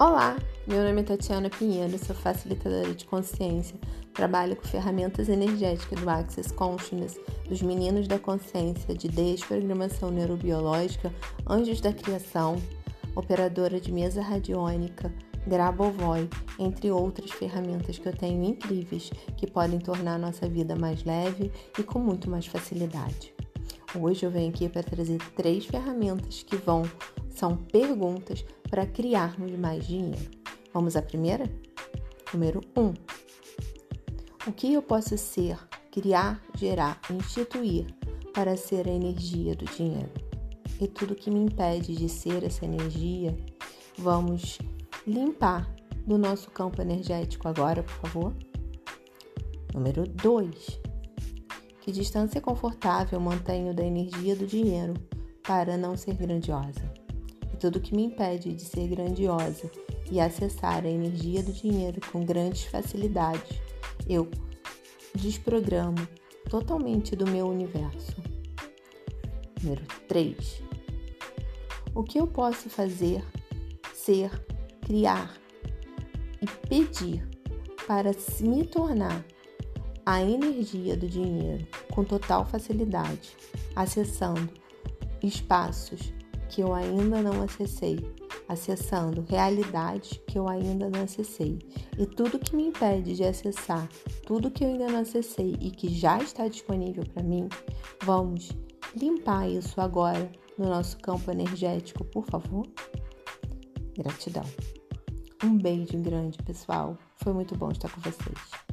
Olá, meu nome é Tatiana Pinheiro, sou facilitadora de consciência. Trabalho com ferramentas energéticas do Access Consciousness, dos Meninos da Consciência, de desprogramação neurobiológica, Anjos da Criação, operadora de mesa radiônica, Grabovoi, entre outras ferramentas que eu tenho incríveis que podem tornar a nossa vida mais leve e com muito mais facilidade. Hoje eu venho aqui para trazer três ferramentas que vão são perguntas para criarmos mais dinheiro. Vamos à primeira? Número 1. Um, o que eu posso ser, criar, gerar, instituir para ser a energia do dinheiro? E tudo que me impede de ser essa energia, vamos limpar do nosso campo energético agora, por favor. Número 2. Que distância confortável mantenho da energia do dinheiro para não ser grandiosa? tudo que me impede de ser grandiosa e acessar a energia do dinheiro com grandes facilidades, eu desprogramo totalmente do meu universo. Número 3. O que eu posso fazer, ser, criar e pedir para me tornar a energia do dinheiro com total facilidade, acessando espaços que eu ainda não acessei, acessando realidades que eu ainda não acessei. E tudo que me impede de acessar tudo que eu ainda não acessei e que já está disponível para mim, vamos limpar isso agora no nosso campo energético, por favor? Gratidão. Um beijo grande, pessoal. Foi muito bom estar com vocês.